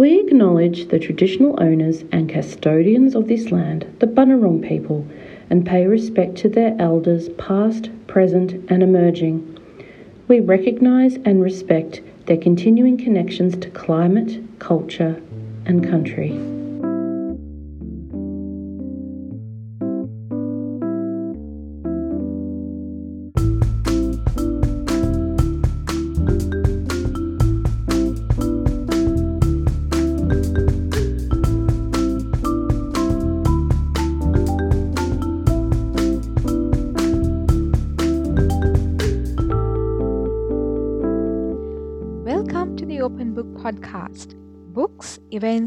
We acknowledge the traditional owners and custodians of this land, the Bunurong people, and pay respect to their elders past, present, and emerging. We recognise and respect their continuing connections to climate, culture, and country.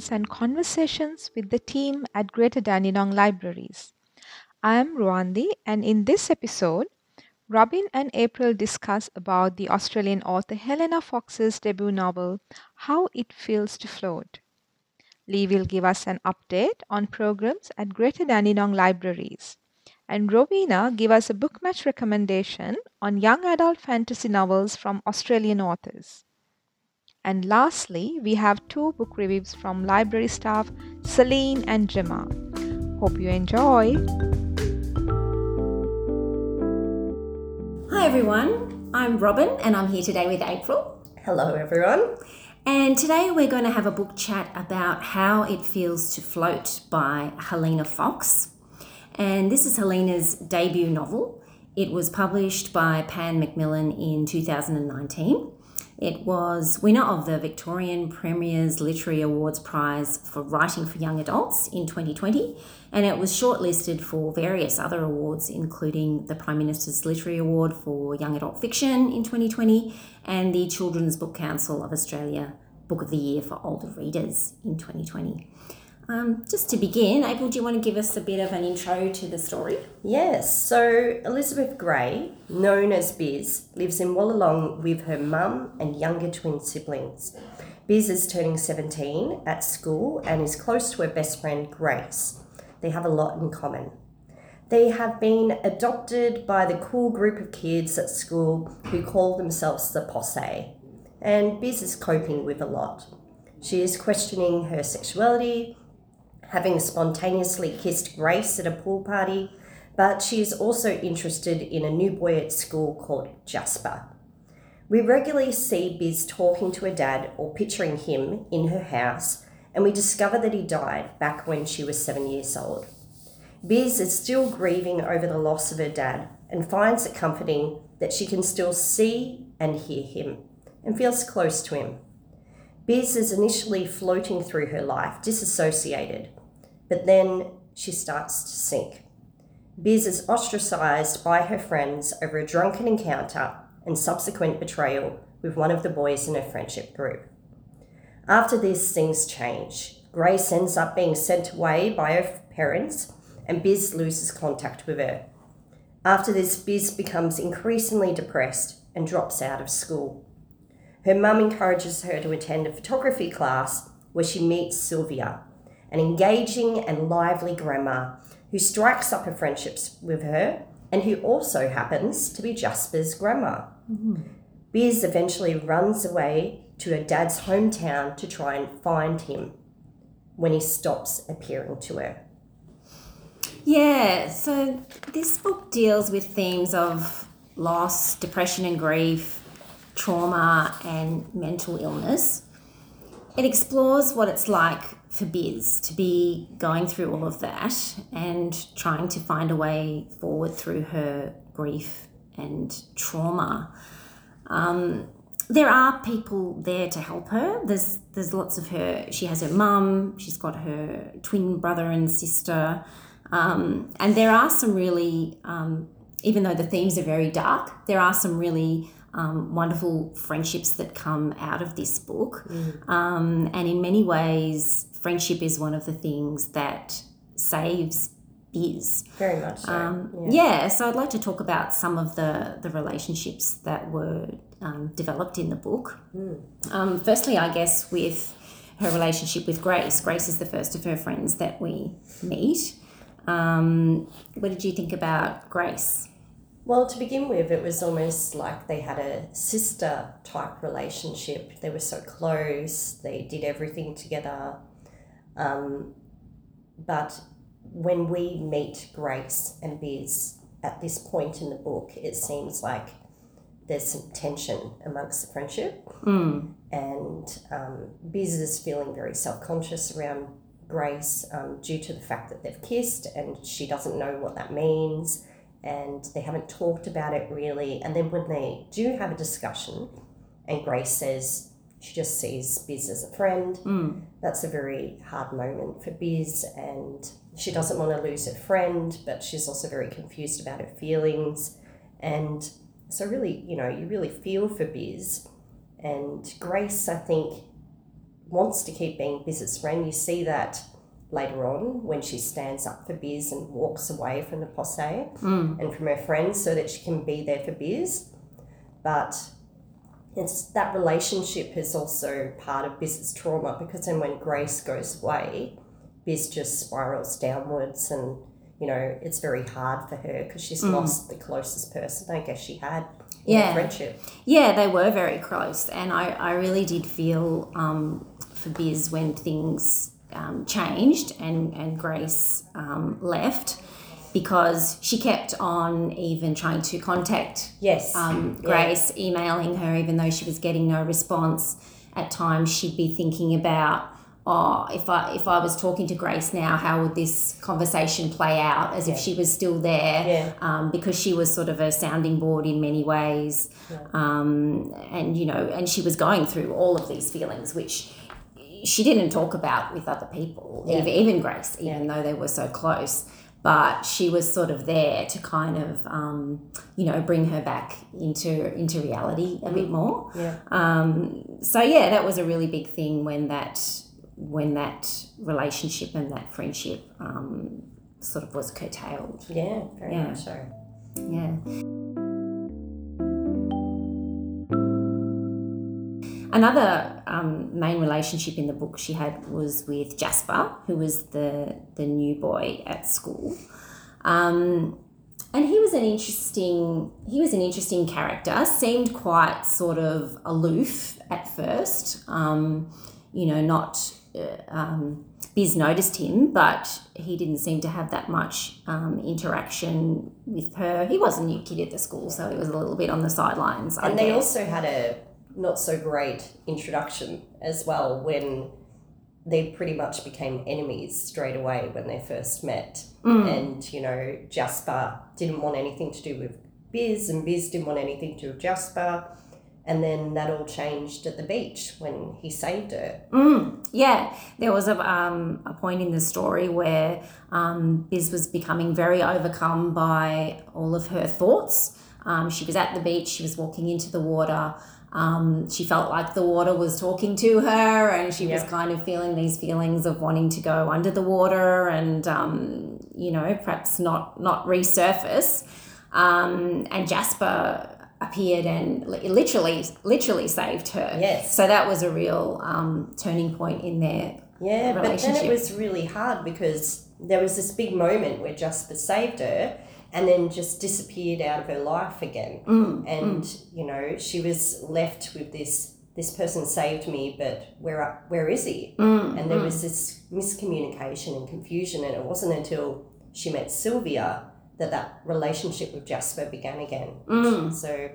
Events, and conversations with the team at Greater Dandenong Libraries. I am Ruandi, and in this episode, Robin and April discuss about the Australian author Helena Fox's debut novel, How It Feels to Float. Lee will give us an update on programs at Greater Dandenong Libraries. And Rowena give us a book match recommendation on young adult fantasy novels from Australian authors. And lastly, we have two book reviews from library staff Celine and Gemma. Hope you enjoy. Hi everyone, I'm Robin and I'm here today with April. Hello, everyone. And today we're going to have a book chat about How It Feels to Float by Helena Fox. And this is Helena's debut novel. It was published by Pan Macmillan in 2019. It was winner of the Victorian Premier's Literary Awards Prize for Writing for Young Adults in 2020, and it was shortlisted for various other awards, including the Prime Minister's Literary Award for Young Adult Fiction in 2020 and the Children's Book Council of Australia Book of the Year for Older Readers in 2020. Um, just to begin, April, do you want to give us a bit of an intro to the story? Yes, so Elizabeth Gray, known as Biz, lives in Wallalong with her mum and younger twin siblings. Biz is turning 17 at school and is close to her best friend Grace. They have a lot in common. They have been adopted by the cool group of kids at school who call themselves the Posse, and Biz is coping with a lot. She is questioning her sexuality, having spontaneously kissed Grace at a pool party, but she is also interested in a new boy at school called Jasper. We regularly see Biz talking to her dad or picturing him in her house, and we discover that he died back when she was seven years old. Biz is still grieving over the loss of her dad and finds it comforting that she can still see and hear him and feels close to him. Biz is initially floating through her life, disassociated, but then she starts to sink. Biz is ostracized by her friends over a drunken encounter and subsequent betrayal with one of the boys in her friendship group. After this, things change. Grace ends up being sent away by her parents, and Biz loses contact with her. After this, Biz becomes increasingly depressed and drops out of school. Her mum encourages her to attend a photography class where she meets Sylvia, an engaging and lively grandma who strikes up her friendships with her and who also happens to be Jasper's grandma. Biz eventually runs away to her dad's hometown to try and find him when he stops appearing to her. Yeah, so this book deals with themes of loss, depression and grief, trauma, and mental illness. It explores what it's like for Biz to be going through all of that and trying to find a way forward through her grief and trauma. Um, there are people there to help her. There's there's lots of her. She has her mum. She's got her twin brother and sister, um, and there are some really, um, even though the themes are very dark, there are some really um, wonderful friendships that come out of this book. Um, and in many ways, friendship is one of the things that saves Biz. Very much so. Um, yeah. so I'd like to talk about some of the, the relationships that were um, developed in the book. Um, firstly, I guess with her relationship with Grace. Grace is the first of her friends that we meet. Um, what did you think about Grace? Well, to begin with, it was almost like they had a sister type relationship. They were so close, they did everything together. Um, but when we meet Grace and Biz at this point in the book, it seems like there's some tension amongst the friendship. Mm. And um, Biz is feeling very self conscious around Grace um, due to the fact that they've kissed and she doesn't know what that means and they haven't talked about it really. And then when they do have a discussion and Grace says she just sees Biz as a friend, Mm. that's a very hard moment for Biz and she doesn't want to lose her friend, but she's also very confused about her feelings. And so, really, you know, you really feel for Biz. And Grace, I think, wants to keep being Biz's friend. You see that later on when she stands up for Biz and walks away from the posse Mm. and from her friends so that she can be there for Biz. But it's that relationship is also part of Biz's trauma because then when Grace goes away, Biz just spirals downwards and you know it's very hard for her because she's lost the closest person I guess she had in Yeah. friendship. Yeah, they were very close, and I, I really did feel um, for Biz when things um, changed and and Grace um, left because she kept on even trying to contact Yes. um, Yeah. Grace, emailing her even though she was getting no response. At times, she'd be thinking about, oh, if I if I was talking to Grace now, how would this conversation play out? As if she was still there, Yeah. um, because she was sort of a sounding board in many ways, um, and you know, and she was going through all of these feelings, which she didn't talk about with other people, Yeah. even, even Grace, even though they were so close. But she was sort of there to kind of, um, you know, bring her back into into reality a bit more. Yeah. Um, so yeah, that was a really big thing when that when that relationship and that friendship um, sort of was curtailed. Yeah, very Yeah. much so. Yeah. Another um, main relationship in the book she had was with Jasper, who was the the new boy at school, um, and he was an interesting he was an interesting character. Seemed quite sort of aloof at first. Um, you know, not uh, um, Biz noticed him, but he didn't seem to have that much um, interaction with her. He was a new kid at the school, so he was a little bit on the sidelines. I And they guess. also had a not so great introduction as well when they pretty much became enemies straight away when they first met. Mm. And, you know, Jasper didn't want anything to do with Biz, and Biz didn't want anything to do with Jasper. And then that all changed at the beach when he saved her. Mm, yeah, there was a, um, a point in the story where um, Biz was becoming very overcome by all of her thoughts. Um, she was at the beach, she was walking into the water. Um, she felt like the water was talking to her, and she was kind of feeling these feelings of wanting to go under the water and, um, you know, perhaps not, not resurface. Um, and Jasper appeared and literally, literally saved her. Yes. So that was a real um, turning point in their Yeah, but then it was really hard because there was this big moment where Jasper saved her and then just disappeared out of her life again. Mm, and you know, she was left with this this person saved me, but where where is he? mm, And there was this miscommunication and confusion, and it wasn't until she met Sylvia that that relationship with Jasper began again. mm. So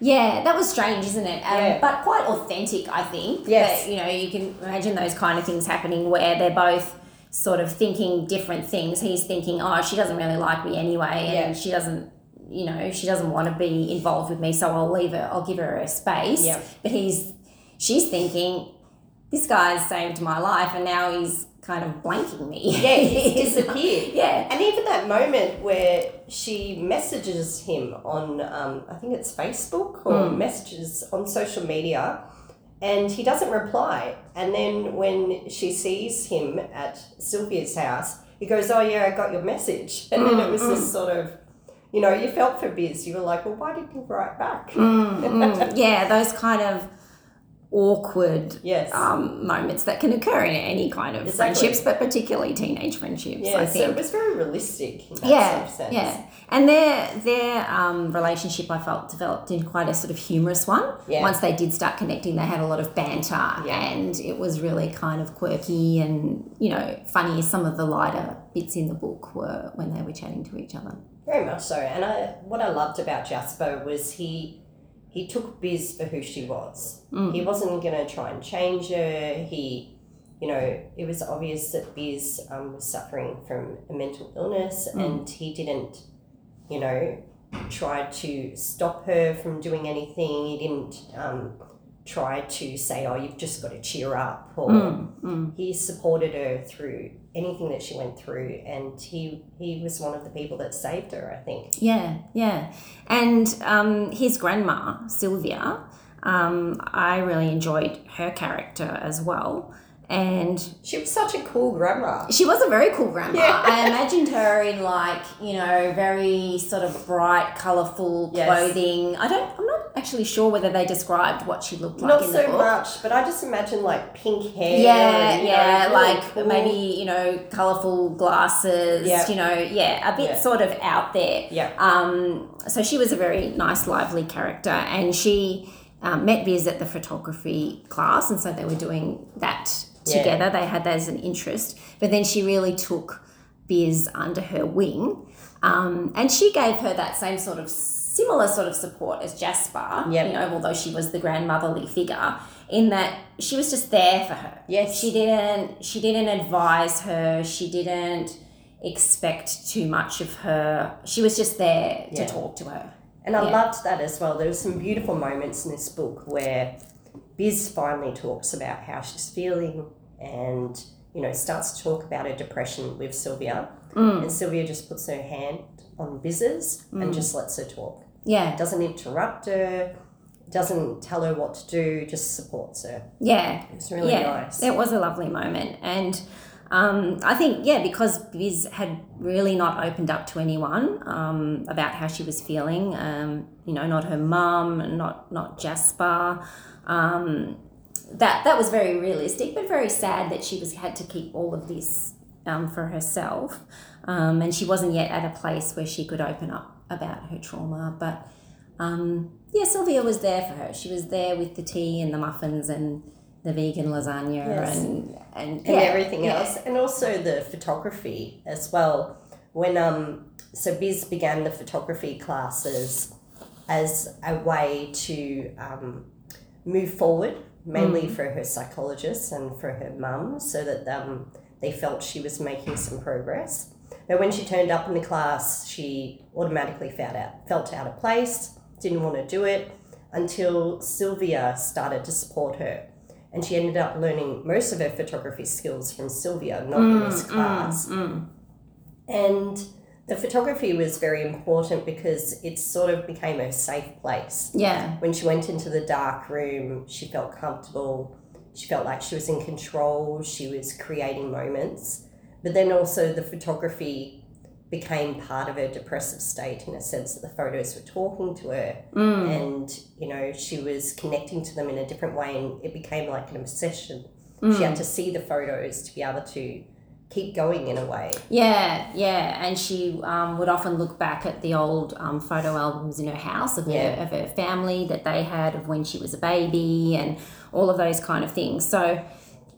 Yeah, that was strange, isn't it? Um, Yeah. But quite authentic, I think. Yes. That, you know, you can imagine those kind of things happening where they're both sort of thinking different things. He's thinking, oh, she doesn't really like me anyway, and Yeah. she doesn't, you know, she doesn't want to be involved with me, so I'll leave her, I'll give her a space. Yeah. But he's, she's thinking, this guy's saved my life, and now he's kind of blanking me. yeah, he's disappeared. yeah. And even that moment where she messages him on, um, I think it's Facebook or Hmm. messages on social media, and he doesn't reply. And then when she sees him at Sylvia's house, he goes, Oh, yeah, I got your message. And then it was Hmm, this sort of, you know, you felt for Biz. You were like, Well, why didn't you write back? Mm, mm. yeah, those kind of awkward Yes. um, moments that can occur in any kind of Exactly. friendships, but particularly teenage friendships. yeah, I so think. it was very realistic. In that yeah, yeah, and their their um, relationship I felt developed in quite a sort of humorous one. Yeah. Once they did start connecting, they had a lot of banter, Yeah. and it was really kind of quirky and you know funny. Some of the lighter bits in the book were when they were chatting to each other. Very much so. And I what I loved about Jasper was he he took Biz for who she was. He wasn't gonna try and change her. He you know, it was obvious that Biz um, was suffering from a mental illness and he didn't, you know, try to stop her from doing anything. He didn't um, try to say, oh, you've just got to cheer up. Or he supported her through anything that she went through. And he, he was one of the people that saved her, I think. Yeah, yeah. And um, his grandma, Sylvia, um, I really enjoyed her character as well. And She was such a cool grandma. she was a very cool grandma. Yeah. I imagined her in like, you know, very sort of bright, colourful Yes. clothing. I don't I'm not actually sure whether they described what she looked like Not in so much, but I just imagine like pink hair. Yeah, and, you know, yeah, really like cool. maybe, you know, colourful glasses, Yeah. you know, yeah, a bit Yeah. sort of out there. Yeah. Um, so she was a very nice, lively character, and she um, met Biz at the photography class, and so they were doing that Yeah. together. They had that as an interest, but then she really took Biz under her wing, um, and she gave her that same sort of similar sort of support as Jasper. Yep. You know, although she was the grandmotherly figure, in that she was just there for her. Yes. She didn't. She didn't advise her. She didn't expect too much of her. She was just there Yeah. to talk to her. And I Yeah. loved that as well. There were some beautiful moments in this book where Biz finally talks about how she's feeling and, you know, starts to talk about her depression with Sylvia. Mm. And Sylvia just puts her hand on Biz's and just lets her talk. Yeah, Doesn't interrupt her, doesn't tell her what to do, just supports her. yeah, It's really yeah. nice. It was a lovely moment, and um, I think yeah, because Biz had really not opened up to anyone um, about how she was feeling. Um, you know, not her mum, not not Jasper. Um, that that was very realistic, but very sad that she was had to keep all of this um, for herself, um, and she wasn't yet at a place where she could open up about her trauma. But yeah, Sylvia was there for her. She was there with the tea and the muffins and the vegan lasagna Yes. and and, and yeah, everything yeah. else, and also the photography as well. When um, so Biz began the photography classes as a way to um, move forward, mainly for her psychologist and for her mum, so that um, they felt she was making some progress. But when she turned up in the class, she automatically felt out, felt out of place, didn't want to do it until Sylvia started to support her. And she ended up learning most of her photography skills from Sylvia, not in this mm, mm, class. Mm. And the photography was very important because it sort of became a safe place. yeah, When she went into the dark room, she felt comfortable. She felt like she was in control. She was creating moments. But then also the photography became part of her depressive state in a sense that the photos were talking to her and you know she was connecting to them in a different way and it became like an obsession she had to see the photos to be able to keep going in a way yeah, yeah. And she um, would often look back at the old um, photo albums in her house of, Yeah. her, of her family that they had of when she was a baby and all of those kind of things. So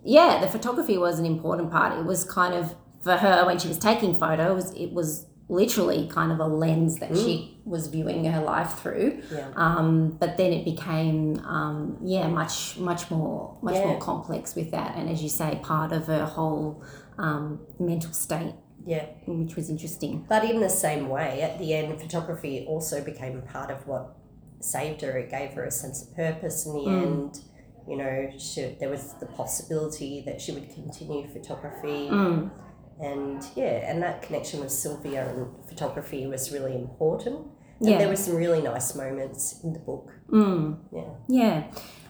yeah, the photography was an important part. It was kind of for her when she was taking photos. It was literally kind of a lens that she was viewing her life through. Yeah. Um, but then it became um, yeah much much more much Yeah. more complex with that, and as you say, part of her whole um, mental state, yeah which was interesting. But in the same way, at the end, photography also became part of what saved her. It gave her a sense of purpose in the end. You know, she, there was the possibility that she would continue photography. And yeah, and that connection with Sylvia and photography was really important. And Yeah. there were some really nice moments in the book. Yeah. Yeah.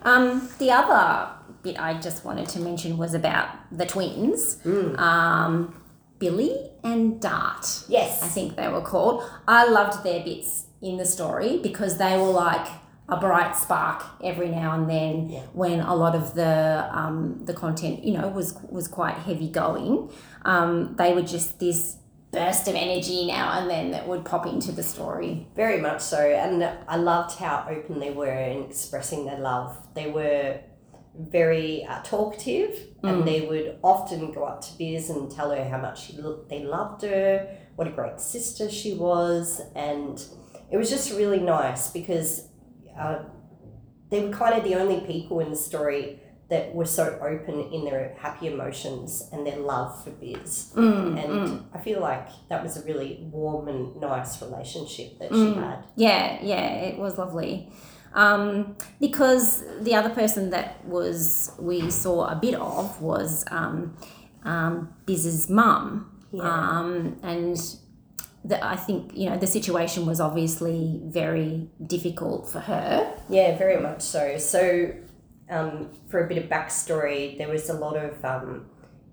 Um, the other bit I just wanted to mention was about the twins, um, Billy and Dart. Yes. I think they were called. I loved their bits in the story because they were like a bright spark every now and then Yeah. when a lot of the um, the content you know was was quite heavy going. Um, they were just this burst of energy now and then that would pop into the story. Very much so. And I loved how open they were in expressing their love. They were very uh, talkative and they would often go up to Biz and tell her how much she lo- they loved her, what a great sister she was. And it was just really nice because uh, they were kind of the only people in the story that were so open in their happy emotions and their love for Biz. and I feel like that was a really warm and nice relationship that she had. Yeah, yeah, it was lovely. Um, because the other person that was we saw a bit of was um, um, Biz's mum, um, and the, I think you know the situation was obviously very difficult for her. Yeah, very much so. So, um, for a bit of backstory, there was a lot of um,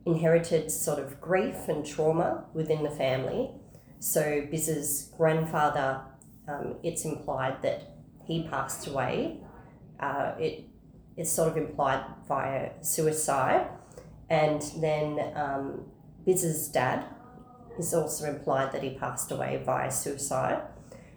inherited sort of grief and trauma within the family. So, Biz's grandfather, um, it's implied that he passed away. Uh, it is sort of implied via suicide. And then um, Biz's dad is also implied that he passed away via suicide.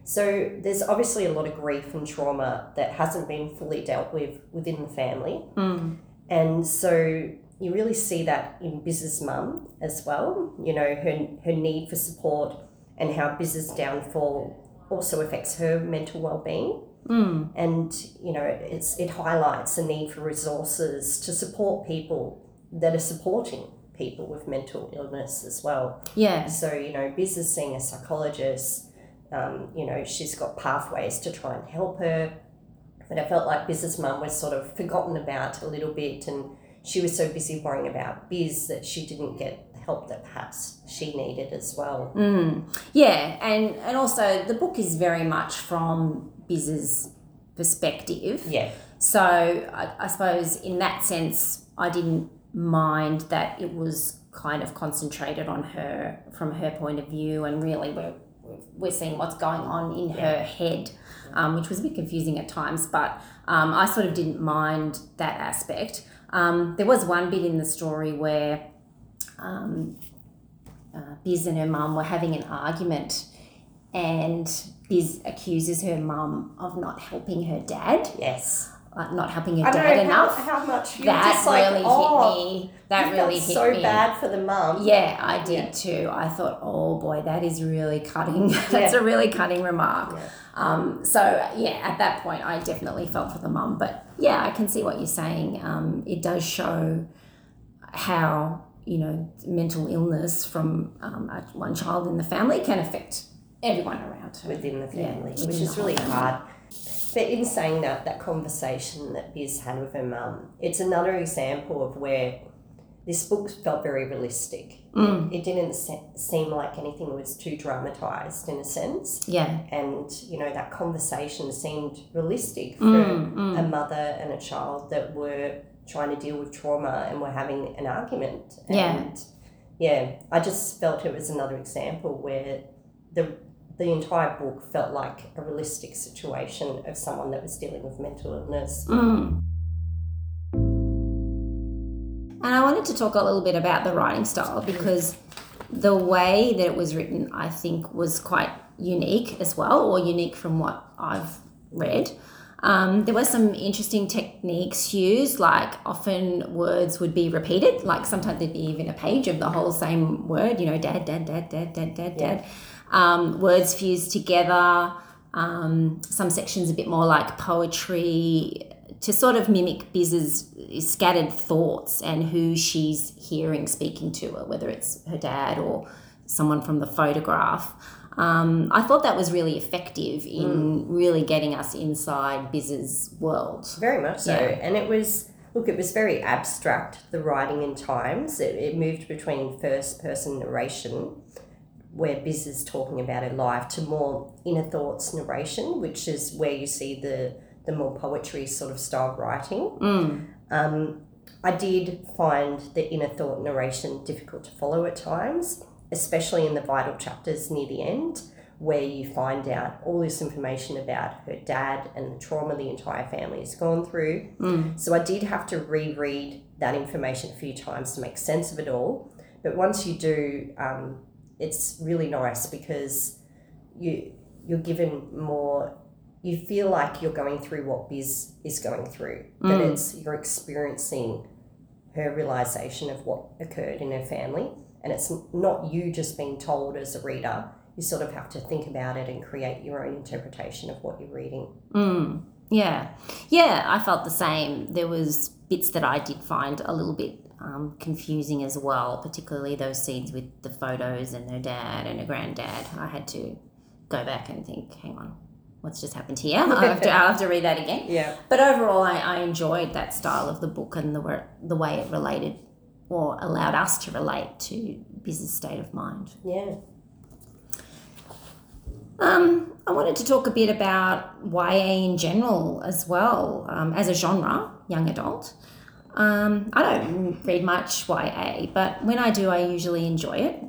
So there's obviously a lot of grief and trauma that hasn't been fully dealt with within the family. Hmm. And so you really see that in Biz's mum as well, you know, her, her need for support and how Biz's downfall also affects her mental well-being. Hmm. And, you know, it's, it highlights the need for resources to support people that are supporting people with mental illness as well. Yeah, So, you know, Biz is seeing a psychologist. Um, you know, she's got pathways to try and help her. But I felt like Biz's mum was sort of forgotten about a little bit and she was so busy worrying about Biz that she didn't get the help that perhaps she needed as well. yeah, and and also the book is very much from Biz's perspective. Yeah. So I, I suppose in that sense, I didn't mind that it was kind of concentrated on her from her point of view, and really we're we're seeing what's going on in her head, um, which was a bit confusing at times. But um, I sort of didn't mind that aspect. Um, there was one bit in the story where um, uh, Biz and her mum were having an argument, and Biz accuses her mum of not helping her dad Yes. Uh, not helping I dad know enough. How, how much you that just like, really oh, hit me. That really hit so me. bad for the mum. Yeah, I did Yeah. too. I thought, oh boy, that is really cutting. That's Yeah. a really cutting remark. Yeah. Um, so yeah, at that point, I definitely felt for the mum. But yeah, I can see what you're saying. Um, it does show how you know mental illness from um, one child in the family can affect everyone around her. within the Yeah, family, within which is really hard. But in saying that, that conversation that Biz had with her mum, it's another example of where this book felt very realistic. Mm. It didn't se- seem like anything was too dramatized in a sense. Yeah, And, you know, that conversation seemed realistic for Mm, a mother and a child that were trying to deal with trauma and were having an argument. Yeah. And yeah, I just felt it was another example where the the entire book felt like a realistic situation of someone that was dealing with mental illness. Mm. And I wanted to talk a little bit about the writing style because the way that it was written, I think, was quite unique as well, or unique from what I've read. Um, there were some interesting techniques used, like often words would be repeated, like sometimes there'd be even a page of the whole same word, you know, dad, dad, dad, dad, dad, dad, dad. Um, words fused together. Um, some sections a bit more like poetry to sort of mimic Biz's scattered thoughts and who she's hearing speaking to her, whether it's her dad or someone from the photograph. Um, I thought that was really effective in really getting us inside Biz's world. Very much so. Yeah. And it was, look, it was very abstract, the writing in times. It, it moved between first person narration, where Biz is talking about her life, to more inner thoughts narration, which is where you see the, the more poetry sort of style writing. Um, I did find the inner thought narration difficult to follow at times, especially in the vital chapters near the end, where you find out all this information about her dad and the trauma the entire family has gone through. So I did have to reread that information a few times to make sense of it all. But once you do, um, it's really nice because you you're given more. You feel like you're going through what Biz is going through. That it's you're experiencing her realization of what occurred in her family, and it's not you just being told as a reader. You sort of have to think about it and create your own interpretation of what you're reading. Mm, yeah, yeah, I felt the same. There was bits that I did find a little bit um, confusing as well, particularly those scenes with the photos and her dad and her granddad. I had to go back and think, hang on, what's just happened here? I have to, I'll have to read that again. Yeah. But overall, I, I enjoyed that style of the book and the the way it related or allowed us to relate to Biz's state of mind. Yeah. Um, I wanted to talk a bit about YA in general as well um, as a genre, young adult. Um, I don't read much YA, but when I do, I usually enjoy it.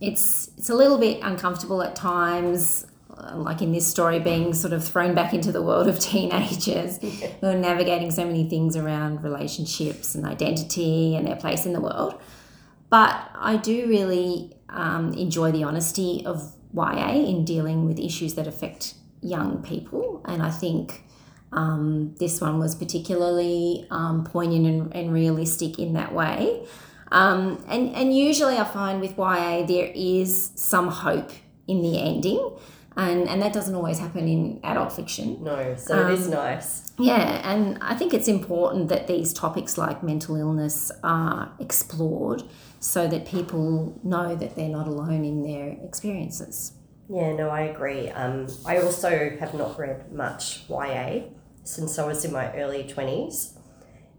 It's it's a little bit uncomfortable at times, uh, like in this story, being sort of thrown back into the world of teenagers who are navigating so many things around relationships and identity and their place in the world. But I do really um, enjoy the honesty of YA in dealing with issues that affect young people, and I think um, this one was particularly um, poignant and, and realistic in that way. Um, and, and usually I find with YA there is some hope in the ending, and, and that doesn't always happen in adult fiction. No, so it is nice. Yeah, and I think it's important that these topics like mental illness are explored so that people know that they're not alone in their experiences. Yeah, no, I agree. Um, I also have not read much YA since I was in my early 20s.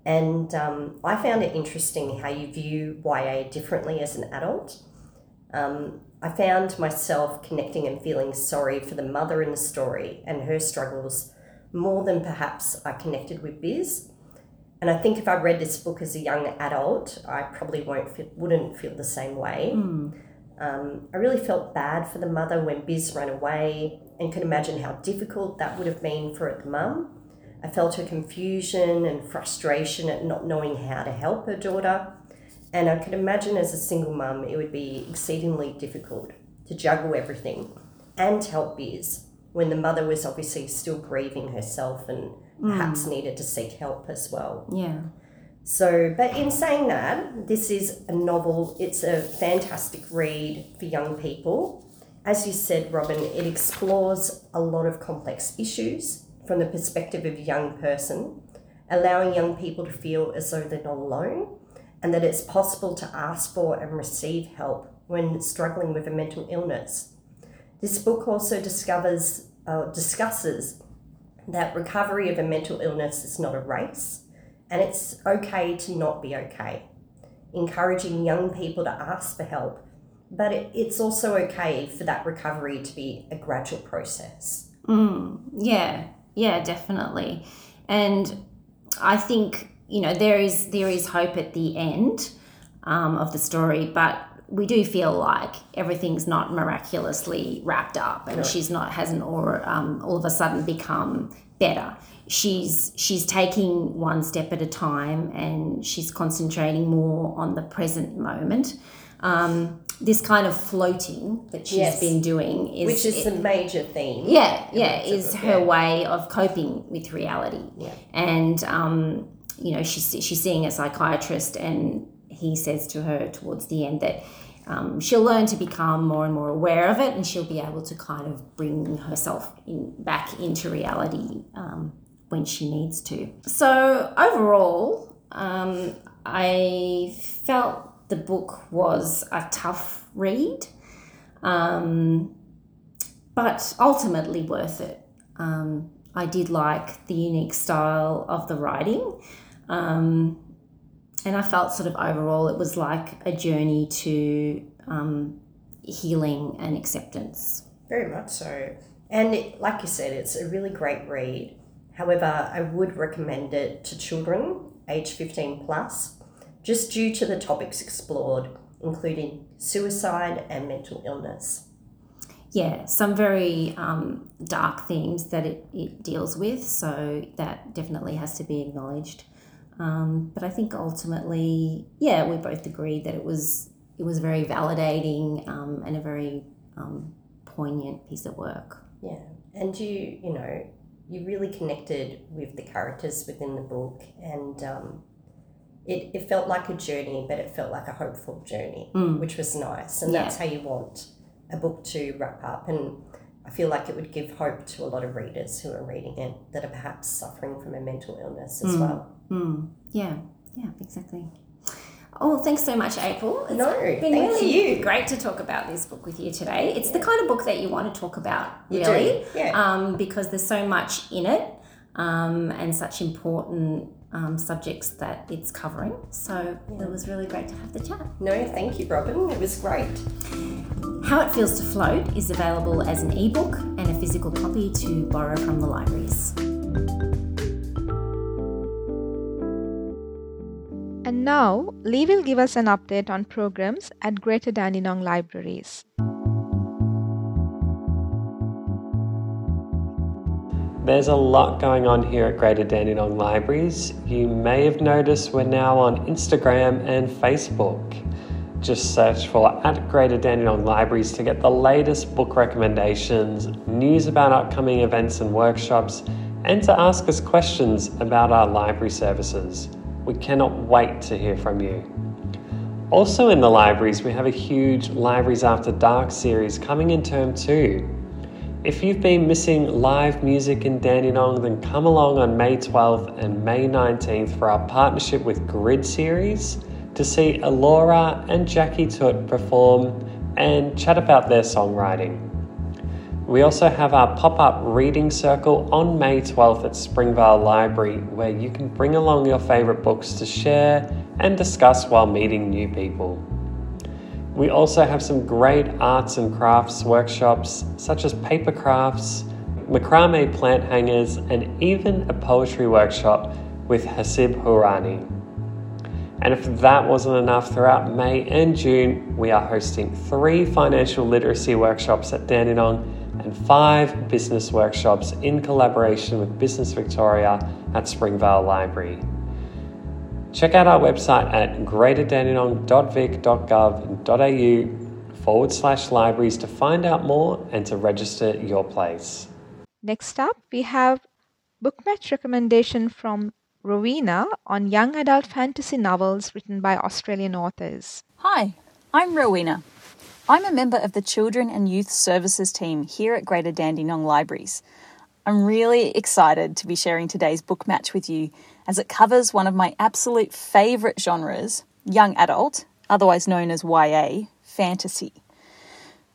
And um, I found it interesting how you view YA differently as an adult. Um, I found myself connecting and feeling sorry for the mother in the story and her struggles more than perhaps I connected with Biz. And I think if I read this book as a young adult, I probably won't feel, wouldn't feel the same way. Um, I really felt bad for the mother when Biz ran away and could imagine how difficult that would have been for the mum. I felt her confusion and frustration at not knowing how to help her daughter. And I could imagine as a single mum, it would be exceedingly difficult to juggle everything and help Biz when the mother was obviously still grieving herself and perhaps mm. needed to seek help as well. Yeah. So, but in saying that, this is a novel. It's a fantastic read for young people. As you said, Robin, it explores a lot of complex issues from the perspective of a young person, allowing young people to feel as though they're not alone and that it's possible to ask for and receive help when struggling with a mental illness. This book also discovers, uh, discusses that recovery of a mental illness is not a race and it's okay to not be okay. Encouraging young people to ask for help, but it, it's also okay for that recovery to be a gradual process. Mm, yeah, yeah, definitely. And I think you know there is there is hope at the end um, of the story, but we do feel like everything's not miraculously wrapped up, and she's not hasn't or um, all of a sudden become better. She's she's taking one step at a time, and she's concentrating more on the present moment. Um, this kind of floating that she's Yes. been doing is Which is the major theme. yeah, yeah, is book, her yeah. way of coping with reality. Yeah. And um, you know, she's she's seeing a psychiatrist, and he says to her towards the end that um, she'll learn to become more and more aware of it, and she'll be able to kind of bring herself in, back into reality um, when she needs to. So overall, um, I felt the book was a tough read. Um, but ultimately worth it. Um, I did like the unique style of the writing. Um, and I felt sort of overall it was like a journey to um, healing and acceptance. Very much so. And it, like you said, it's a really great read. However, I would recommend it to children age 15 plus, just due to the topics explored, including suicide and mental illness. yeah, some very um, dark themes that it, it deals with. So that definitely has to be acknowledged. Um, but I think ultimately, yeah, we both agreed that it was it was very validating um, and a very um, poignant piece of work. Yeah, and you you know you really connected with the characters within the book, and um, it it felt like a journey, but it felt like a hopeful journey, Mm. which was nice, and Yeah. that's how you want a book to wrap up and. I feel like it would give hope to a lot of readers who are reading it that are perhaps suffering from a mental illness as Mm. well. Mm. Yeah, yeah, exactly. Oh, thanks so much, April. It's No, been thank really you. great to talk about this book with you today. It's the kind of book that you want to talk about, really, yeah. um, because there's so much in it um, and such important um, subjects that it's covering. So it was really great to have the chat. No, thank you, Robin. It was great. How It Feels to Float is available as an ebook and a physical copy to borrow from the libraries. And now, Lee will give us an update on programs at Greater Dandenong Libraries. There's a lot going on here at Greater Dandenong Libraries. You may have noticed we're now on Instagram and Facebook. Just search for at Greater Dandenong Libraries to get the latest book recommendations, news about upcoming events and workshops, and to ask us questions about our library services. We cannot wait to hear from you. Also, in the libraries, we have a huge Libraries After Dark series coming in term two. If you've been missing live music in Dandenong, then come along on May 12th and May 19th for our partnership with Grid series to see Alora and Jackie Toot perform and chat about their songwriting. We also have our pop up reading circle on May 12th at Springvale Library, where you can bring along your favourite books to share and discuss while meeting new people. We also have some great arts and crafts workshops, such as paper crafts, macrame plant hangers, and even a poetry workshop with Hasib Hourani. And if that wasn't enough, throughout May and June, we are hosting three financial literacy workshops at Dandenong and five business workshops in collaboration with Business Victoria at Springvale Library. Check out our website at greaterdandenong.vic.gov.au forward slash libraries to find out more and to register your place. Next up, we have book match recommendation from Rowena on young adult fantasy novels written by Australian authors. Hi, I'm Rowena. I'm a member of the Children and Youth Services team here at Greater Dandenong Libraries. I'm really excited to be sharing today's book match with you as it covers one of my absolute favourite genres, young adult, otherwise known as YA, fantasy.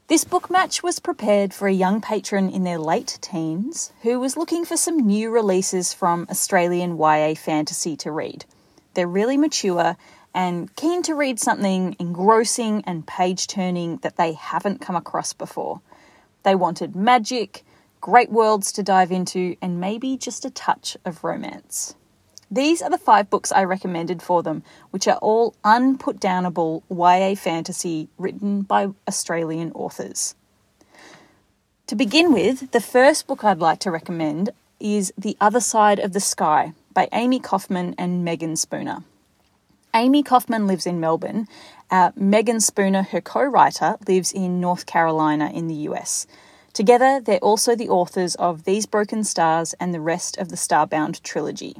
This book match was prepared for a young patron in their late teens who was looking for some new releases from Australian YA fantasy to read. They're really mature and keen to read something engrossing and page turning that they haven't come across before. They wanted magic, great worlds to dive into, and maybe just a touch of romance. These are the five books I recommended for them, which are all unputdownable YA fantasy written by Australian authors. To begin with, the first book I'd like to recommend is The Other Side of the Sky by Amie Kaufman and Meagan Spooner. Amie Kaufman lives in Melbourne. Uh, Meagan Spooner, her co writer, lives in North Carolina in the US. Together, they're also the authors of These Broken Stars and the rest of the Starbound trilogy.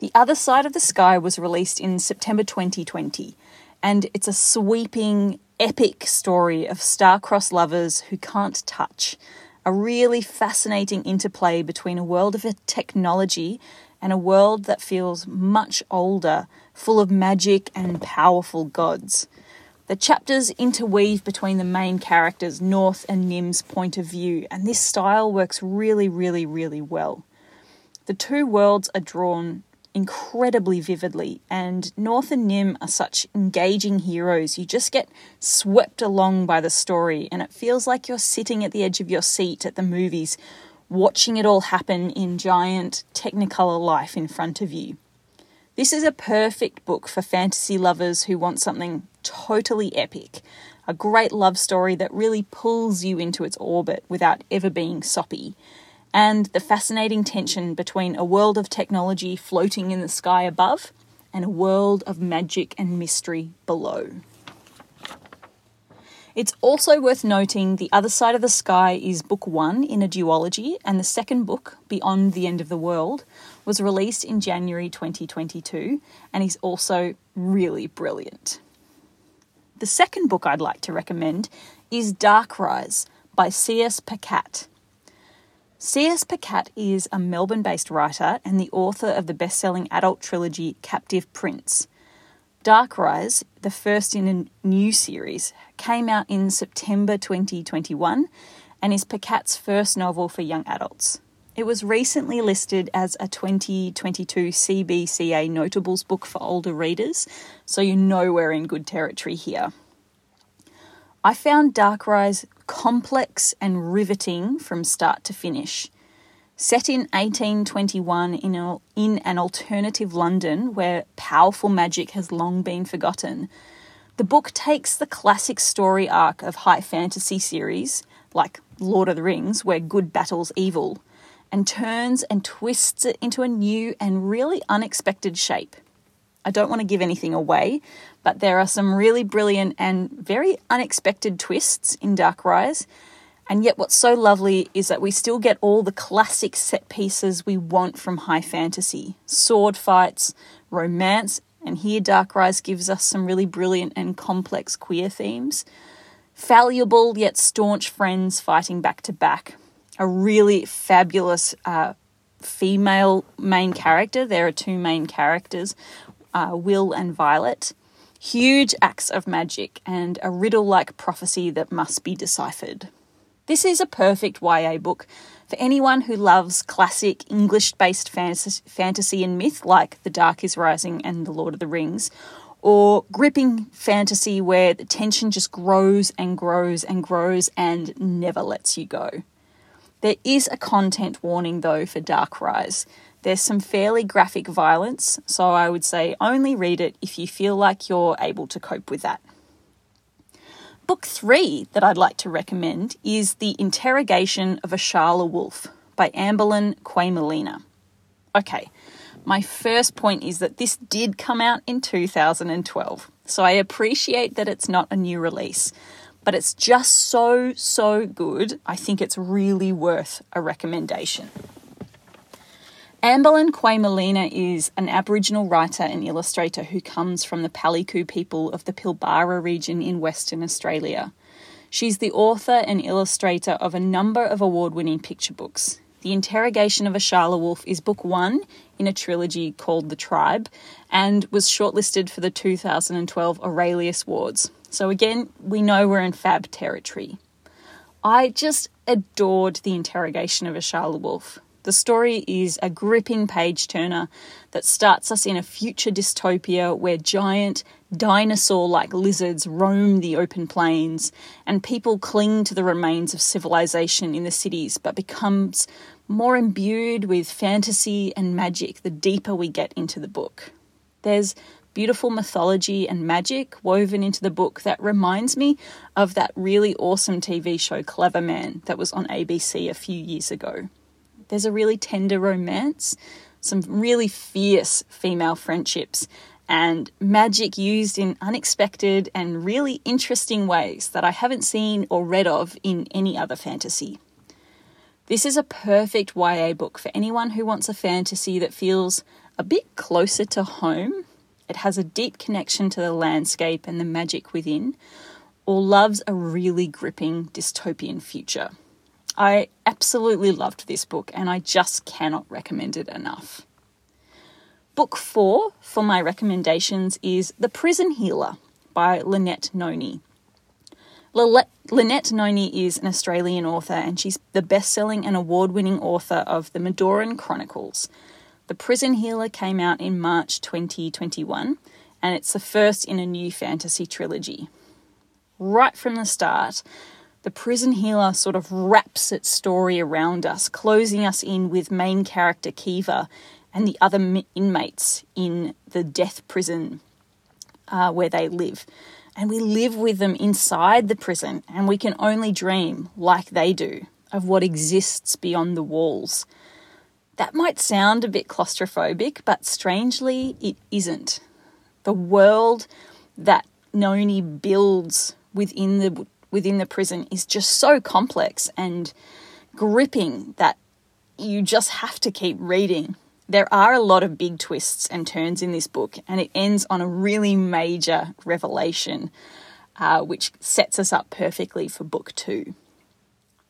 The Other Side of the Sky was released in September 2020, and it's a sweeping, epic story of star-crossed lovers who can't touch. A really fascinating interplay between a world of technology and a world that feels much older, full of magic and powerful gods. The chapters interweave between the main characters, North and Nim's point of view, and this style works really, really, really well. The two worlds are drawn incredibly vividly, and North and Nim are such engaging heroes. You just get swept along by the story, and it feels like you're sitting at the edge of your seat at the movies, watching it all happen in giant Technicolor life in front of you. This is a perfect book for fantasy lovers who want something totally epic. a great love story that really pulls you into its orbit without ever being soppy, and the fascinating tension between a world of technology floating in the sky above and a world of magic and mystery below. It's also worth noting The Other Side of the Sky is book one in a duology, and the second book, Beyond the End of the World, was released in January 2022 and is also really brilliant. The second book I'd like to recommend is Dark Rise by C.S. Pacat. C.S. Pacat is a Melbourne based writer and the author of the best selling adult trilogy Captive Prince. Dark Rise, the first in a new series, came out in September 2021 and is Pacat's first novel for young adults. It was recently listed as a 2022 CBCA Notables book for older readers, so you know we're in good territory here. I found Dark Rise complex and riveting from start to finish. Set in 1821 in, a, in an alternative London where powerful magic has long been forgotten, the book takes the classic story arc of high fantasy series, like Lord of the Rings, where good battles evil and turns and twists it into a new and really unexpected shape. I don't want to give anything away, but there are some really brilliant and very unexpected twists in Dark Rise. And yet, what's so lovely is that we still get all the classic set pieces we want from high fantasy sword fights, romance, and here Dark Rise gives us some really brilliant and complex queer themes. Fallible yet staunch friends fighting back to back, a really fabulous uh, female main character. There are two main characters, uh, Will and Violet. Huge acts of magic and a riddle like prophecy that must be deciphered. This is a perfect YA book for anyone who loves classic English based fantasy and myth like The Dark is Rising and The Lord of the Rings, or gripping fantasy where the tension just grows and grows and grows and never lets you go. There is a content warning though for Dark Rise. There's some fairly graphic violence, so I would say only read it if you feel like you're able to cope with that. Book three that I'd like to recommend is The Interrogation of Ashala Wolf by Ambelin Kwaymullina Okay, my first point is that this did come out in 2012, so I appreciate that it's not a new release but it's just so, so good. I think it's really worth a recommendation. Ambelin Kwaymullina is an Aboriginal writer and illustrator who comes from the Palyku people of the Pilbara region in Western Australia. She's the author and illustrator of a number of award winning picture books. The Interrogation of Ashala Wolf is book one in a trilogy called The Tribe and was shortlisted for the 2012 Aurealis Awards. So again, we know we're in fab territory. I just adored the interrogation of Ashala Wolf. The story is a gripping page turner that starts us in a future dystopia where giant dinosaur like lizards roam the open plains and people cling to the remains of civilization in the cities but becomes more imbued with fantasy and magic the deeper we get into the book. There's beautiful mythology and magic woven into the book that reminds me of that really awesome TV show Cleverman that was on ABC a few years ago. There's a really tender romance, some really fierce female friendships, and magic used in unexpected and really interesting ways that I haven't seen or read of in any other fantasy. This is a perfect YA book for anyone who wants a fantasy that feels a bit closer to home it has a deep connection to the landscape and the magic within, or loves a really gripping dystopian future. I absolutely loved this book and I just cannot recommend it enough. Book four for my recommendations is The Prison Healer by Lynette Noni. Lynette Noni is an Australian author and she's the best selling and award winning author of The Medoran Chronicles, the Prison Healer came out in March 2021, and it's the first in a new fantasy trilogy. Right from the start, the Prison Healer sort of wraps its story around us, closing us in with main character Kiva and the other inmates in the death prison. uh, where they live. And we live with them inside the prison, and we can only dream, like they do, of what exists beyond the walls. That might sound a bit claustrophobic, but strangely, it isn't. The world that Noni builds within the within the prison is just so complex and gripping that you just have to keep reading. There are a lot of big twists and turns in this book, and it ends on a really major revelation, uh, which sets us up perfectly for book two.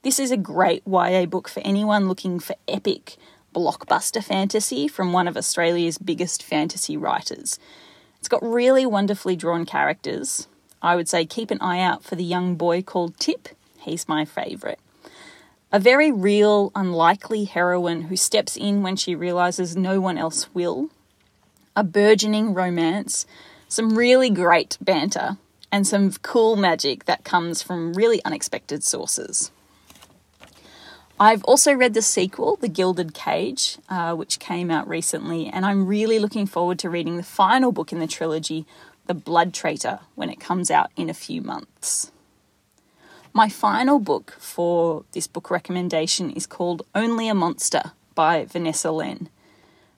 This is a great YA book for anyone looking for epic blockbuster fantasy from one of Australia's biggest fantasy writers. It's got really wonderfully drawn characters. I would say keep an eye out for the young boy called Tip. He's my favourite. A very real, unlikely heroine who steps in when she realises no one else will. A burgeoning romance, some really great banter, and some cool magic that comes from really unexpected sources. I've also read the sequel, The Gilded Cage, uh, which came out recently, and I'm really looking forward to reading the final book in the trilogy, The Blood Traitor, when it comes out in a few months. My final book for this book recommendation is called Only a Monster by Vanessa Len.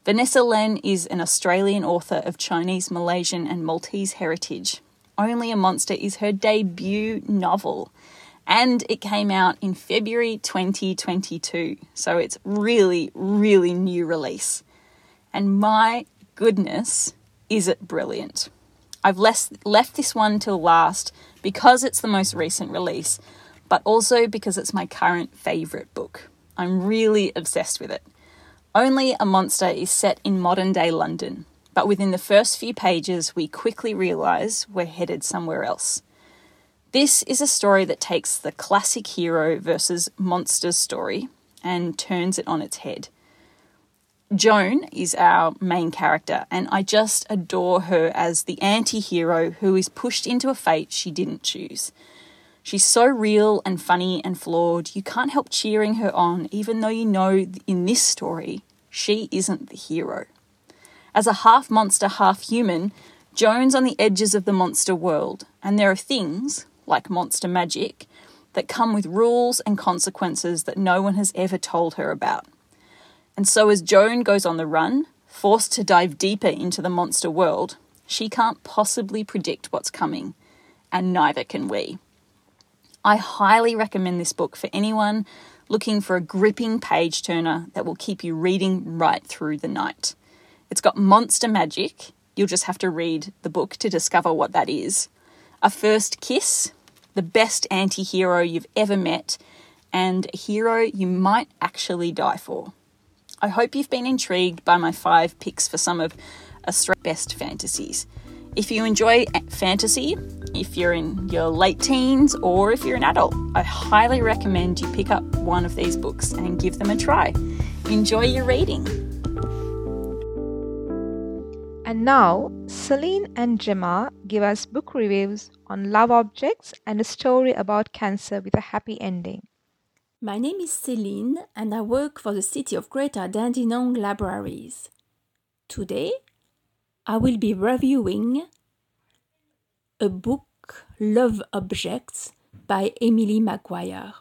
Vanessa Len is an Australian author of Chinese, Malaysian, and Maltese heritage. Only a Monster is her debut novel, and it came out in February 2022, so it's really, really new release. And my goodness, is it brilliant! I've left, left this one till last because it's the most recent release, but also because it's my current favourite book. I'm really obsessed with it. Only a Monster is set in modern day London, but within the first few pages, we quickly realise we're headed somewhere else. This is a story that takes the classic hero versus monster story and turns it on its head. Joan is our main character, and I just adore her as the anti hero who is pushed into a fate she didn't choose. She's so real and funny and flawed, you can't help cheering her on, even though you know in this story she isn't the hero. As a half monster, half human, Joan's on the edges of the monster world, and there are things, like monster magic, that come with rules and consequences that no one has ever told her about. And so, as Joan goes on the run, forced to dive deeper into the monster world, she can't possibly predict what's coming, and neither can we. I highly recommend this book for anyone looking for a gripping page turner that will keep you reading right through the night. It's got monster magic, you'll just have to read the book to discover what that is. A first kiss, the best anti hero you've ever met, and a hero you might actually die for. I hope you've been intrigued by my five picks for some of Australia's best fantasies. If you enjoy fantasy, if you're in your late teens, or if you're an adult, I highly recommend you pick up one of these books and give them a try. Enjoy your reading. And now, Celine and Gemma give us book reviews on love objects and a story about cancer with a happy ending. My name is Celine and I work for the City of Greater Dandenong Libraries. Today, I will be reviewing a book, Love Objects, by Emily Maguire.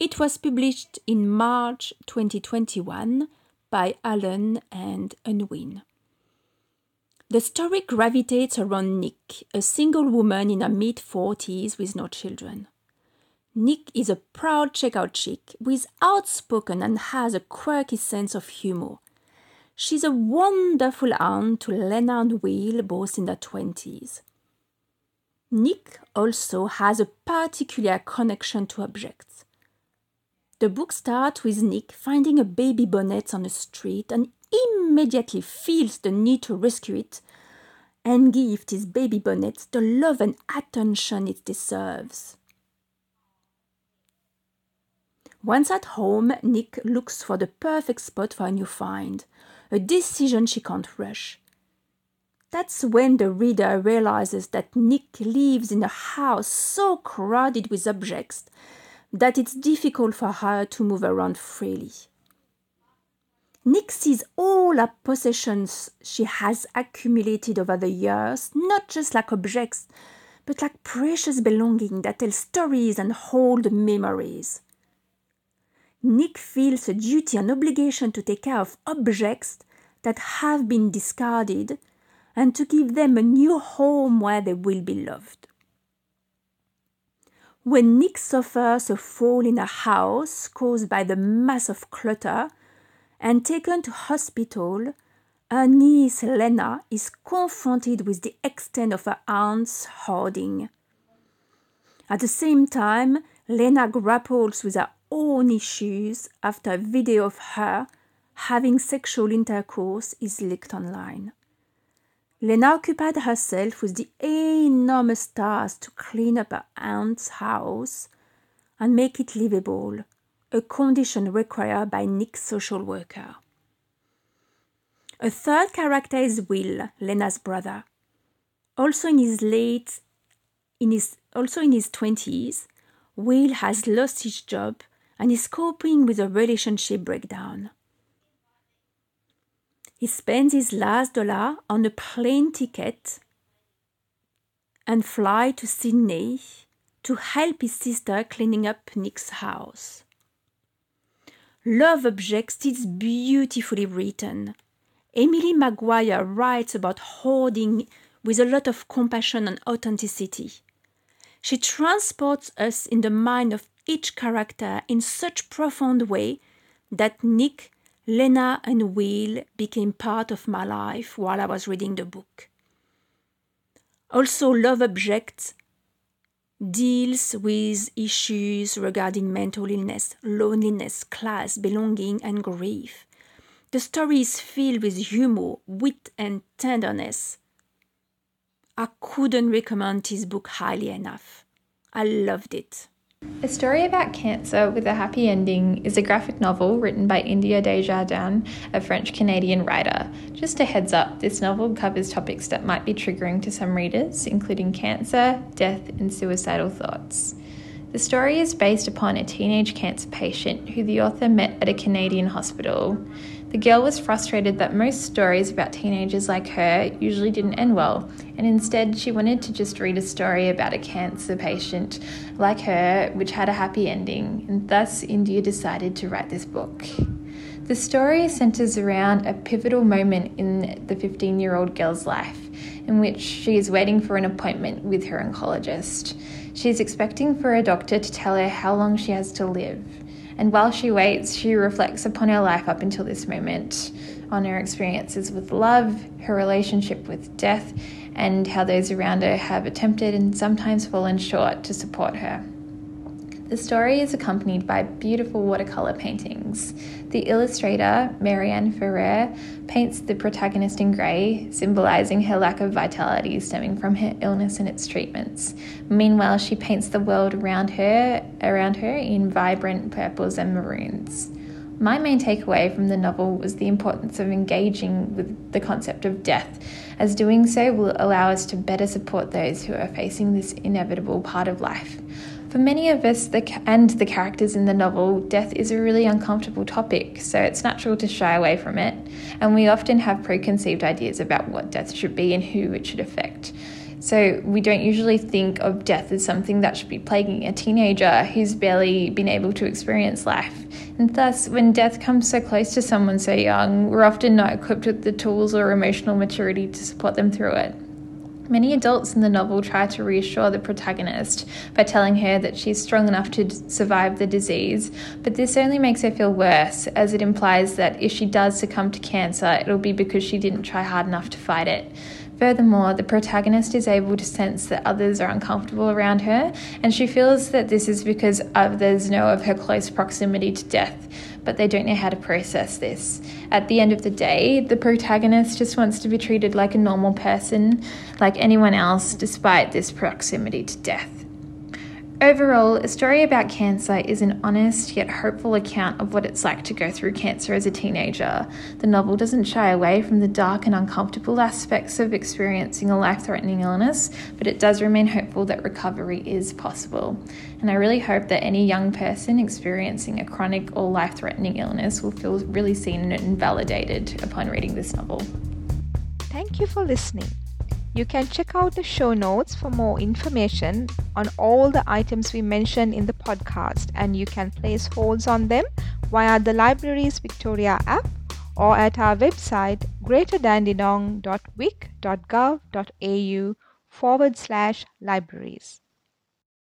It was published in March 2021 by Allen and Unwin. The story gravitates around Nick, a single woman in her mid 40s with no children. Nick is a proud checkout chick who is outspoken and has a quirky sense of humor. She's a wonderful aunt to Lena and Will, both in their 20s. Nick also has a particular connection to objects. The book starts with Nick finding a baby bonnet on the street and immediately feels the need to rescue it and give his baby bonnet the love and attention it deserves. Once at home, Nick looks for the perfect spot for a new find, a decision she can't rush. That's when the reader realizes that Nick lives in a house so crowded with objects that it's difficult for her to move around freely. Nick sees all her possessions she has accumulated over the years, not just like objects, but like precious belongings that tell stories and hold memories. Nick feels a duty and obligation to take care of objects that have been discarded and to give them a new home where they will be loved. When Nick suffers a fall in a house caused by the mass of clutter and taken to hospital, her niece Lena is confronted with the extent of her aunt's hoarding. At the same time, Lena grapples with her own issues after a video of her having sexual intercourse is leaked online. Lena occupied herself with the enormous task to clean up her aunt's house and make it livable, a condition required by Nick's social worker. A third character is Will, Lena's brother. Also in his late in his also in his 20s, Will has lost his job and is coping with a relationship breakdown. He spends his last dollar on a plane ticket and fly to Sydney to help his sister cleaning up Nick's house. Love Objects is beautifully written. Emily Maguire writes about hoarding with a lot of compassion and authenticity. She transports us in the mind of each character in such profound way that Nick Lena and Will became part of my life while I was reading the book. Also, Love Object deals with issues regarding mental illness, loneliness, class, belonging, and grief. The story is filled with humor, wit, and tenderness. I couldn't recommend this book highly enough. I loved it. A Story About Cancer with a Happy Ending is a graphic novel written by India Desjardins, a French Canadian writer. Just a heads up, this novel covers topics that might be triggering to some readers, including cancer, death, and suicidal thoughts. The story is based upon a teenage cancer patient who the author met at a Canadian hospital. The girl was frustrated that most stories about teenagers like her usually didn't end well, and instead she wanted to just read a story about a cancer patient like her which had a happy ending, and thus India decided to write this book. The story centers around a pivotal moment in the 15 year old girl's life in which she is waiting for an appointment with her oncologist. She is expecting for a doctor to tell her how long she has to live. And while she waits, she reflects upon her life up until this moment, on her experiences with love, her relationship with death, and how those around her have attempted and sometimes fallen short to support her. The story is accompanied by beautiful watercolour paintings. The illustrator, Marianne Ferrer, paints the protagonist in grey, symbolising her lack of vitality stemming from her illness and its treatments. Meanwhile, she paints the world around her around her in vibrant purples and maroons. My main takeaway from the novel was the importance of engaging with the concept of death, as doing so will allow us to better support those who are facing this inevitable part of life. For many of us the, and the characters in the novel, death is a really uncomfortable topic, so it's natural to shy away from it, and we often have preconceived ideas about what death should be and who it should affect. So we don't usually think of death as something that should be plaguing a teenager who's barely been able to experience life. And thus, when death comes so close to someone so young, we're often not equipped with the tools or emotional maturity to support them through it. Many adults in the novel try to reassure the protagonist by telling her that she's strong enough to survive the disease, but this only makes her feel worse, as it implies that if she does succumb to cancer, it'll be because she didn't try hard enough to fight it. Furthermore, the protagonist is able to sense that others are uncomfortable around her, and she feels that this is because others know of her close proximity to death but they don't know how to process this. At the end of the day, the protagonist just wants to be treated like a normal person, like anyone else, despite this proximity to death. Overall, A Story About Cancer is an honest yet hopeful account of what it's like to go through cancer as a teenager. The novel doesn't shy away from the dark and uncomfortable aspects of experiencing a life threatening illness, but it does remain hopeful that recovery is possible. And I really hope that any young person experiencing a chronic or life threatening illness will feel really seen and validated upon reading this novel. Thank you for listening. You can check out the show notes for more information on all the items we mentioned in the podcast, and you can place holds on them via the Libraries Victoria app or at our website greaterdandenong.vic.gov.au forward slash libraries.